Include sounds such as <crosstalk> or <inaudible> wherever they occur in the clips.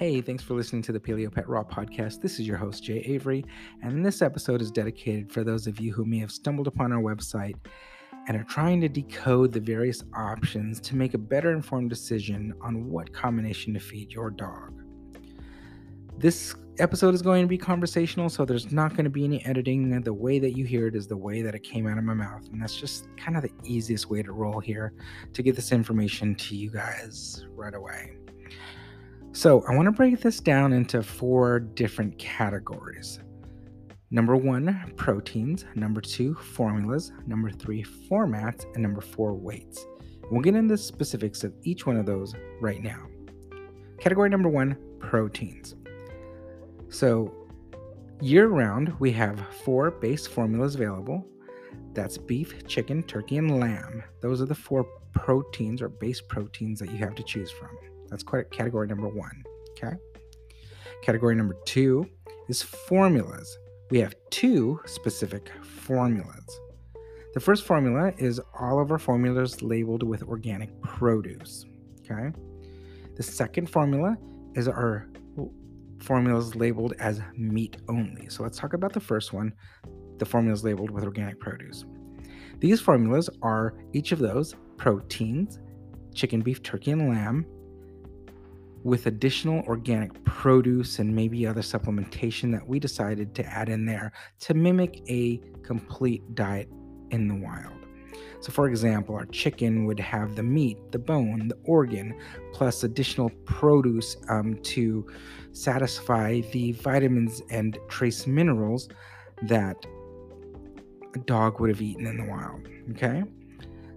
Hey, thanks for listening to the Paleo Pet Raw podcast. This is your host, Jay Avery, and this episode is dedicated for those of you who may have stumbled upon our website and are trying to decode the various options to make a better informed decision on what combination to feed your dog. This episode is going to be conversational, so there's not going to be any editing. The way that you hear it is the way that it came out of my mouth, and that's just kind of the easiest way to roll here to get this information to you guys right away. So, I want to break this down into four different categories. Number one, proteins. Number two, formulas. Number three, formats. And number four, weights. We'll get into the specifics of each one of those right now. Category number one, proteins. So, year round, we have four base formulas available. That's beef, chicken, turkey, and lamb. Those are the four proteins or base proteins that you have to choose from. That's quite category number one. Okay. Category number two is formulas. We have two specific formulas. The first formula is all of our formulas labeled with organic produce. Okay. The second formula is our formulas labeled as meat only. So let's talk about the first one the formulas labeled with organic produce. These formulas are each of those proteins, chicken, beef, turkey, and lamb, with additional organic produce and maybe other supplementation that we decided to add in there to mimic a complete diet in the wild. So, for example, our chicken would have the meat, the bone, the organ, plus additional produce um, to satisfy the vitamins and trace minerals that a dog would have eaten in the wild. Okay?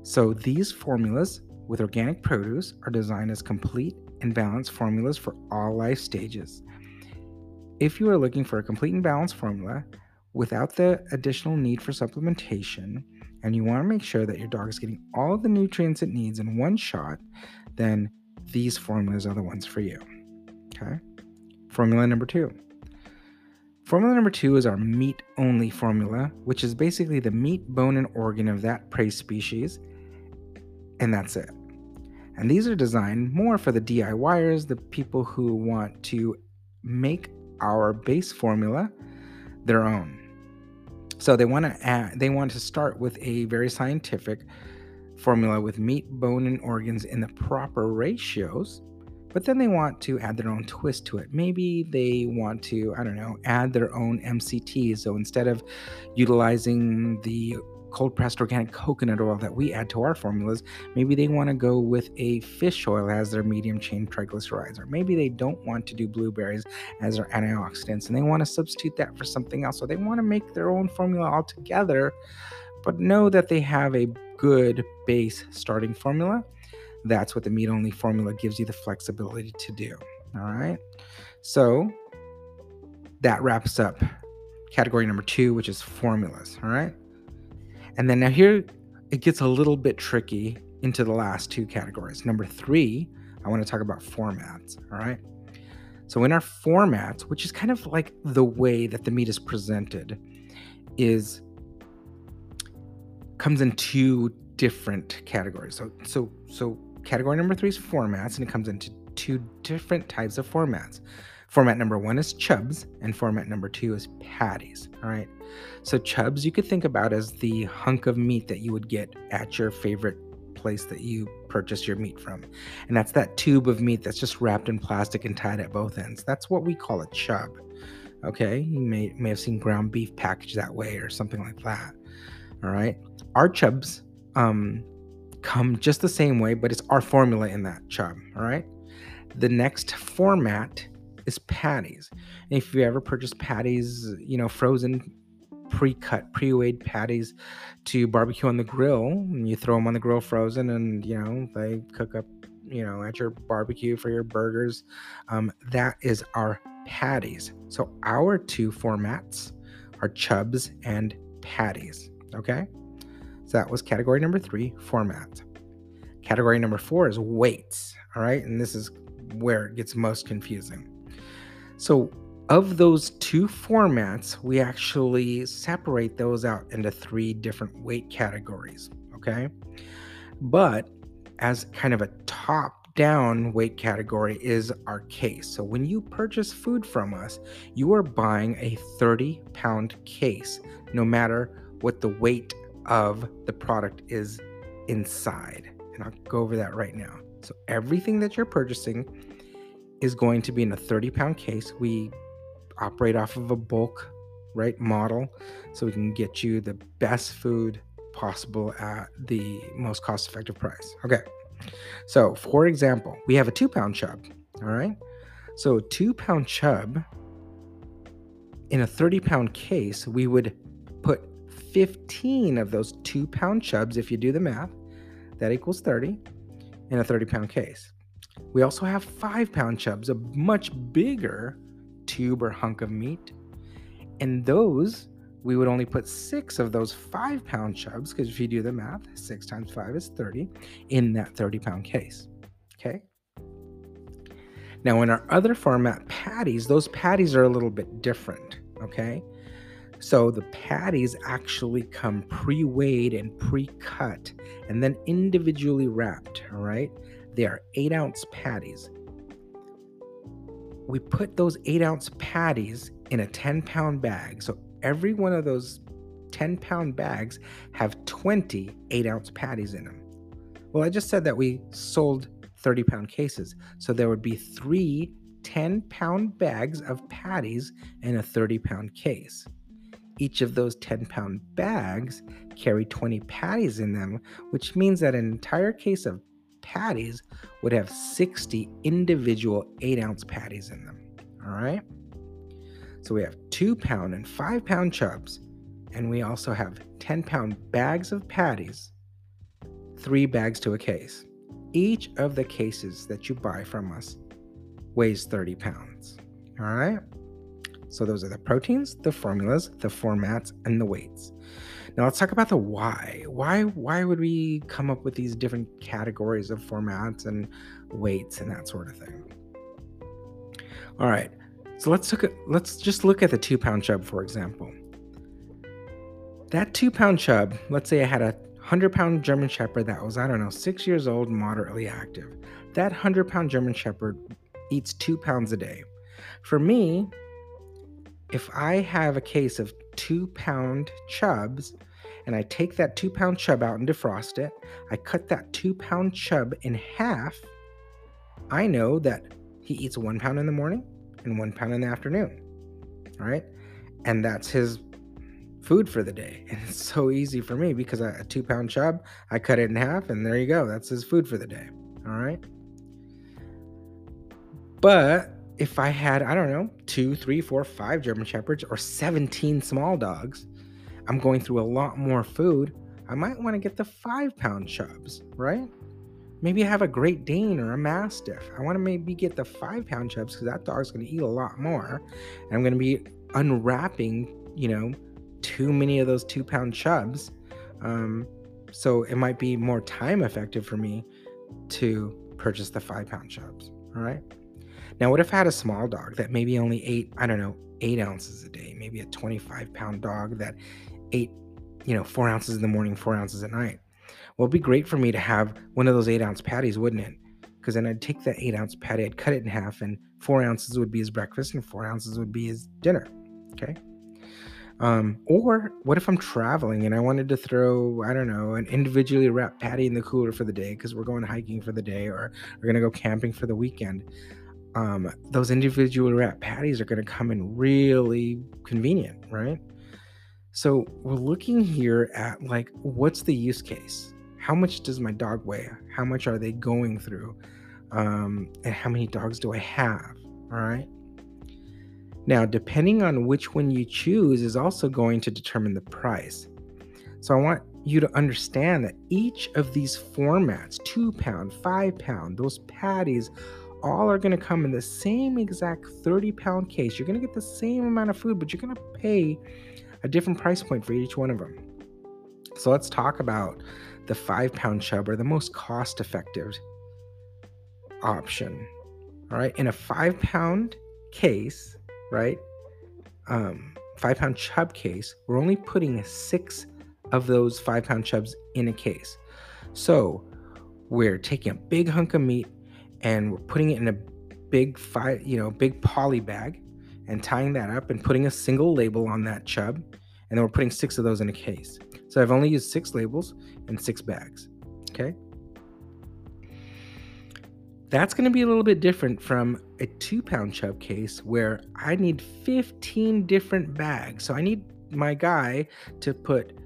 So, these formulas with organic produce are designed as complete and balanced formulas for all life stages. If you are looking for a complete and balanced formula without the additional need for supplementation, and you want to make sure that your dog is getting all the nutrients it needs in one shot, then these formulas are the ones for you. Okay? Formula number two. Formula number two is our meat only formula, which is basically the meat, bone, and organ of that prey species, and that's it. And these are designed more for the DIYers, the people who want to make our base formula their own. So they want to add, they want to start with a very scientific formula with meat, bone, and organs in the proper ratios. But then they want to add their own twist to it. Maybe they want to, I don't know, add their own MCT. So instead of utilizing the cold pressed organic coconut oil that we add to our formulas, maybe they want to go with a fish oil as their medium chain triglycerides, or maybe they don't want to do blueberries as their antioxidants and they want to substitute that for something else. So they want to make their own formula altogether, but know that they have a good base starting formula. That's what the meat only formula gives you the flexibility to do. All right. So that wraps up category number two, which is formulas. All right. And then now here it gets a little bit tricky into the last two categories. Number three, I want to talk about formats. All right. So in our formats, which is kind of like the way that the meat is presented, is comes in two different categories. So so so category number three is formats, and it comes into two different types of formats. Format number one is chubs, and format number two is patties. All right. So, chubs you could think about as the hunk of meat that you would get at your favorite place that you purchase your meat from. And that's that tube of meat that's just wrapped in plastic and tied at both ends. That's what we call a chub. Okay. You may, may have seen ground beef packaged that way or something like that. All right. Our chubs um, come just the same way, but it's our formula in that chub. All right. The next format is patties. And if you ever purchase patties, you know, frozen, pre-cut, pre-weighed patties to barbecue on the grill, and you throw them on the grill frozen, and you know they cook up, you know, at your barbecue for your burgers. Um, that is our patties. So our two formats are chubs and patties. Okay, so that was category number three, format. Category number four is weights. All right, and this is where it gets most confusing. So, of those two formats, we actually separate those out into three different weight categories. Okay. But as kind of a top down weight category is our case. So when you purchase food from us, you are buying a 30 pound case, no matter what the weight of the product is inside. And I'll go over that right now. So everything that you're purchasing is going to be in a 30 pound case. We operate off of a bulk right model so we can get you the best food possible at the most cost effective price. Okay. So, for example, we have a two pound chub. All right. So, two pound chub in a 30 pound case, we would put 15 of those two pound chubs, if you do the math, that equals 30 in a 30 pound case. We also have five pound chubs, a much bigger tube or hunk of meat. And those, we would only put six of those five pound chubs, because if you do the math, six times five is 30, in that 30 pound case. Okay. Now, in our other format patties, those patties are a little bit different. Okay. So the patties actually come pre weighed and pre cut and then individually wrapped. All right. They are eight ounce patties. We put those eight ounce patties in a 10 pound bag. So every one of those 10 pound bags have 20 eight ounce patties in them. Well, I just said that we sold 30 pound cases. So there would be three 10 pound bags of patties in a 30 pound case. Each of those 10 pound bags carry 20 patties in them, which means that an entire case of patties would have 60 individual 8 ounce patties in them. All right? So we have 2 pound and 5 pound chubs, and we also have 10 pound bags of patties, three bags to a case. Each of the cases that you buy from us weighs 30 pounds. All right? So those are the proteins, the formulas, the formats, and the weights. Now let's talk about the why. Why why would we come up with these different categories of formats and weights and that sort of thing? All right. So let's look at let's just look at the two pound chub, for example. That two pound chub, let's say I had a hundred pound German Shepherd that was, I don't know, six years old, moderately active. That hundred pound German Shepherd eats two pounds a day. For me, if I have a case of two pound chubs and I take that two pound chub out and defrost it, I cut that two pound chub in half, I know that he eats one pound in the morning and one pound in the afternoon. All right. And that's his food for the day. <laughs> And it's so easy for me because I, a two pound chub, I cut it in half and there you go. That's his food for the day. All right. But if I had, I don't know, two, three, four, five German Shepherds or 17 small dogs, I'm going through a lot more food. I might want to get the five pound chubs, right? Maybe I have a Great Dane or a Mastiff. I want to maybe get the five pound chubs because that dog's going to eat a lot more. And I'm going to be unwrapping, you know, too many of those two pound chubs. Um, so it might be more time effective for me to purchase the five pound chubs. All right. Now, what if I had a small dog that maybe only ate, I don't know, eight ounces a day, maybe a 25 pound dog that ate, you know, four ounces in the morning, four ounces at night? Well, it'd be great for me to have one of those eight ounce patties, wouldn't it? Because then I'd take that eight ounce patty, I'd cut it in half, and four ounces would be his breakfast, and four ounces would be his dinner. Okay. Um, or what if I'm traveling and I wanted to throw, I don't know, an individually wrapped patty in the cooler for the day because we're going hiking for the day or we're going to go camping for the weekend? Um, those individual wrap patties are going to come in really convenient, right? So we're looking here at like, what's the use case? How much does my dog weigh? How much are they going through? Um, and how many dogs do I have? All right. Now, depending on which one you choose, is also going to determine the price. So I want you to understand that each of these formats, two pound, five pound, those patties all are going to come in the same exact 30 pound case. You're going to get the same amount of food, but you're going to pay a different price point for each one of them. So let's talk about the five pound chub or the most cost effective option. All right. In a five pound case, right? Um, five pound chub case, we're only putting six of those five pound chubs in a case. So we're taking a big hunk of meat and we're putting it in a big five, you know, big poly bag and tying that up and putting a single label on that chub. And then we're putting six of those in a case. So I've only used six labels and six bags. Okay. That's going to be a little bit different from a two pound chub case where I need 15 different bags. So I need my guy to put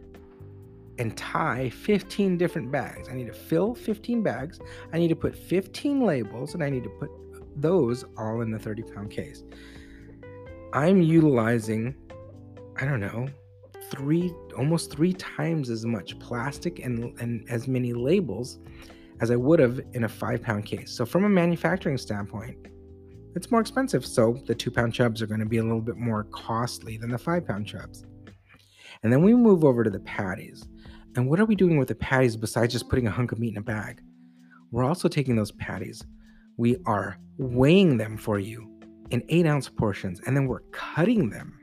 and tie 15 different bags. I need to fill 15 bags. I need to put 15 labels and I need to put those all in the 30 pound case. I'm utilizing, I don't know, three, almost three times as much plastic and, and as many labels as I would have in a five pound case. So, from a manufacturing standpoint, it's more expensive. So, the two pound chubs are going to be a little bit more costly than the five pound chubs. And then we move over to the patties. And what are we doing with the patties besides just putting a hunk of meat in a bag? We're also taking those patties, we are weighing them for you in eight ounce portions, and then we're cutting them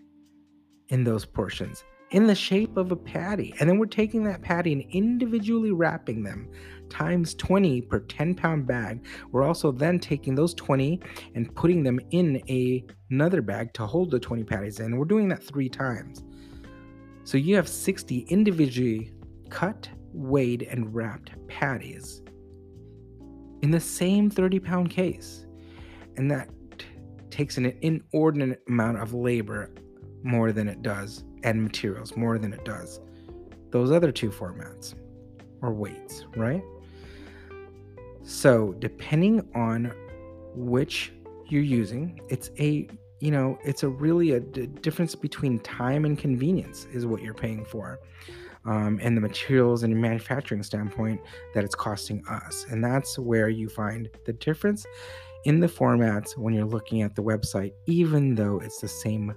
in those portions in the shape of a patty. And then we're taking that patty and individually wrapping them times 20 per 10 pound bag. We're also then taking those 20 and putting them in a, another bag to hold the 20 patties in. We're doing that three times. So you have 60 individually cut, weighed, and wrapped patties in the same 30 pound case. And that takes an inordinate amount of labor more than it does and materials more than it does those other two formats or weights, right? So, depending on which you're using, it's a you know, it's a really a d- difference between time and convenience is what you're paying for. Um, and the materials and manufacturing standpoint that it's costing us. And that's where you find the difference in the formats when you're looking at the website, even though it's the same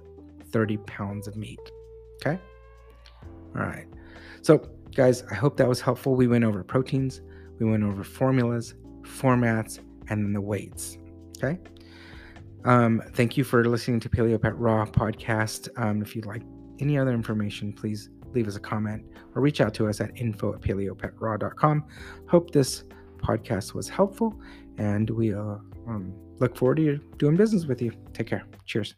30 pounds of meat. Okay. All right. So, guys, I hope that was helpful. We went over proteins, we went over formulas, formats, and then the weights. Okay. Um, thank you for listening to Paleo Pet Raw podcast. Um, if you'd like any other information, please leave us a comment or reach out to us at info at paleopetraw.com. Hope this podcast was helpful and we uh, um, look forward to doing business with you. Take care. Cheers.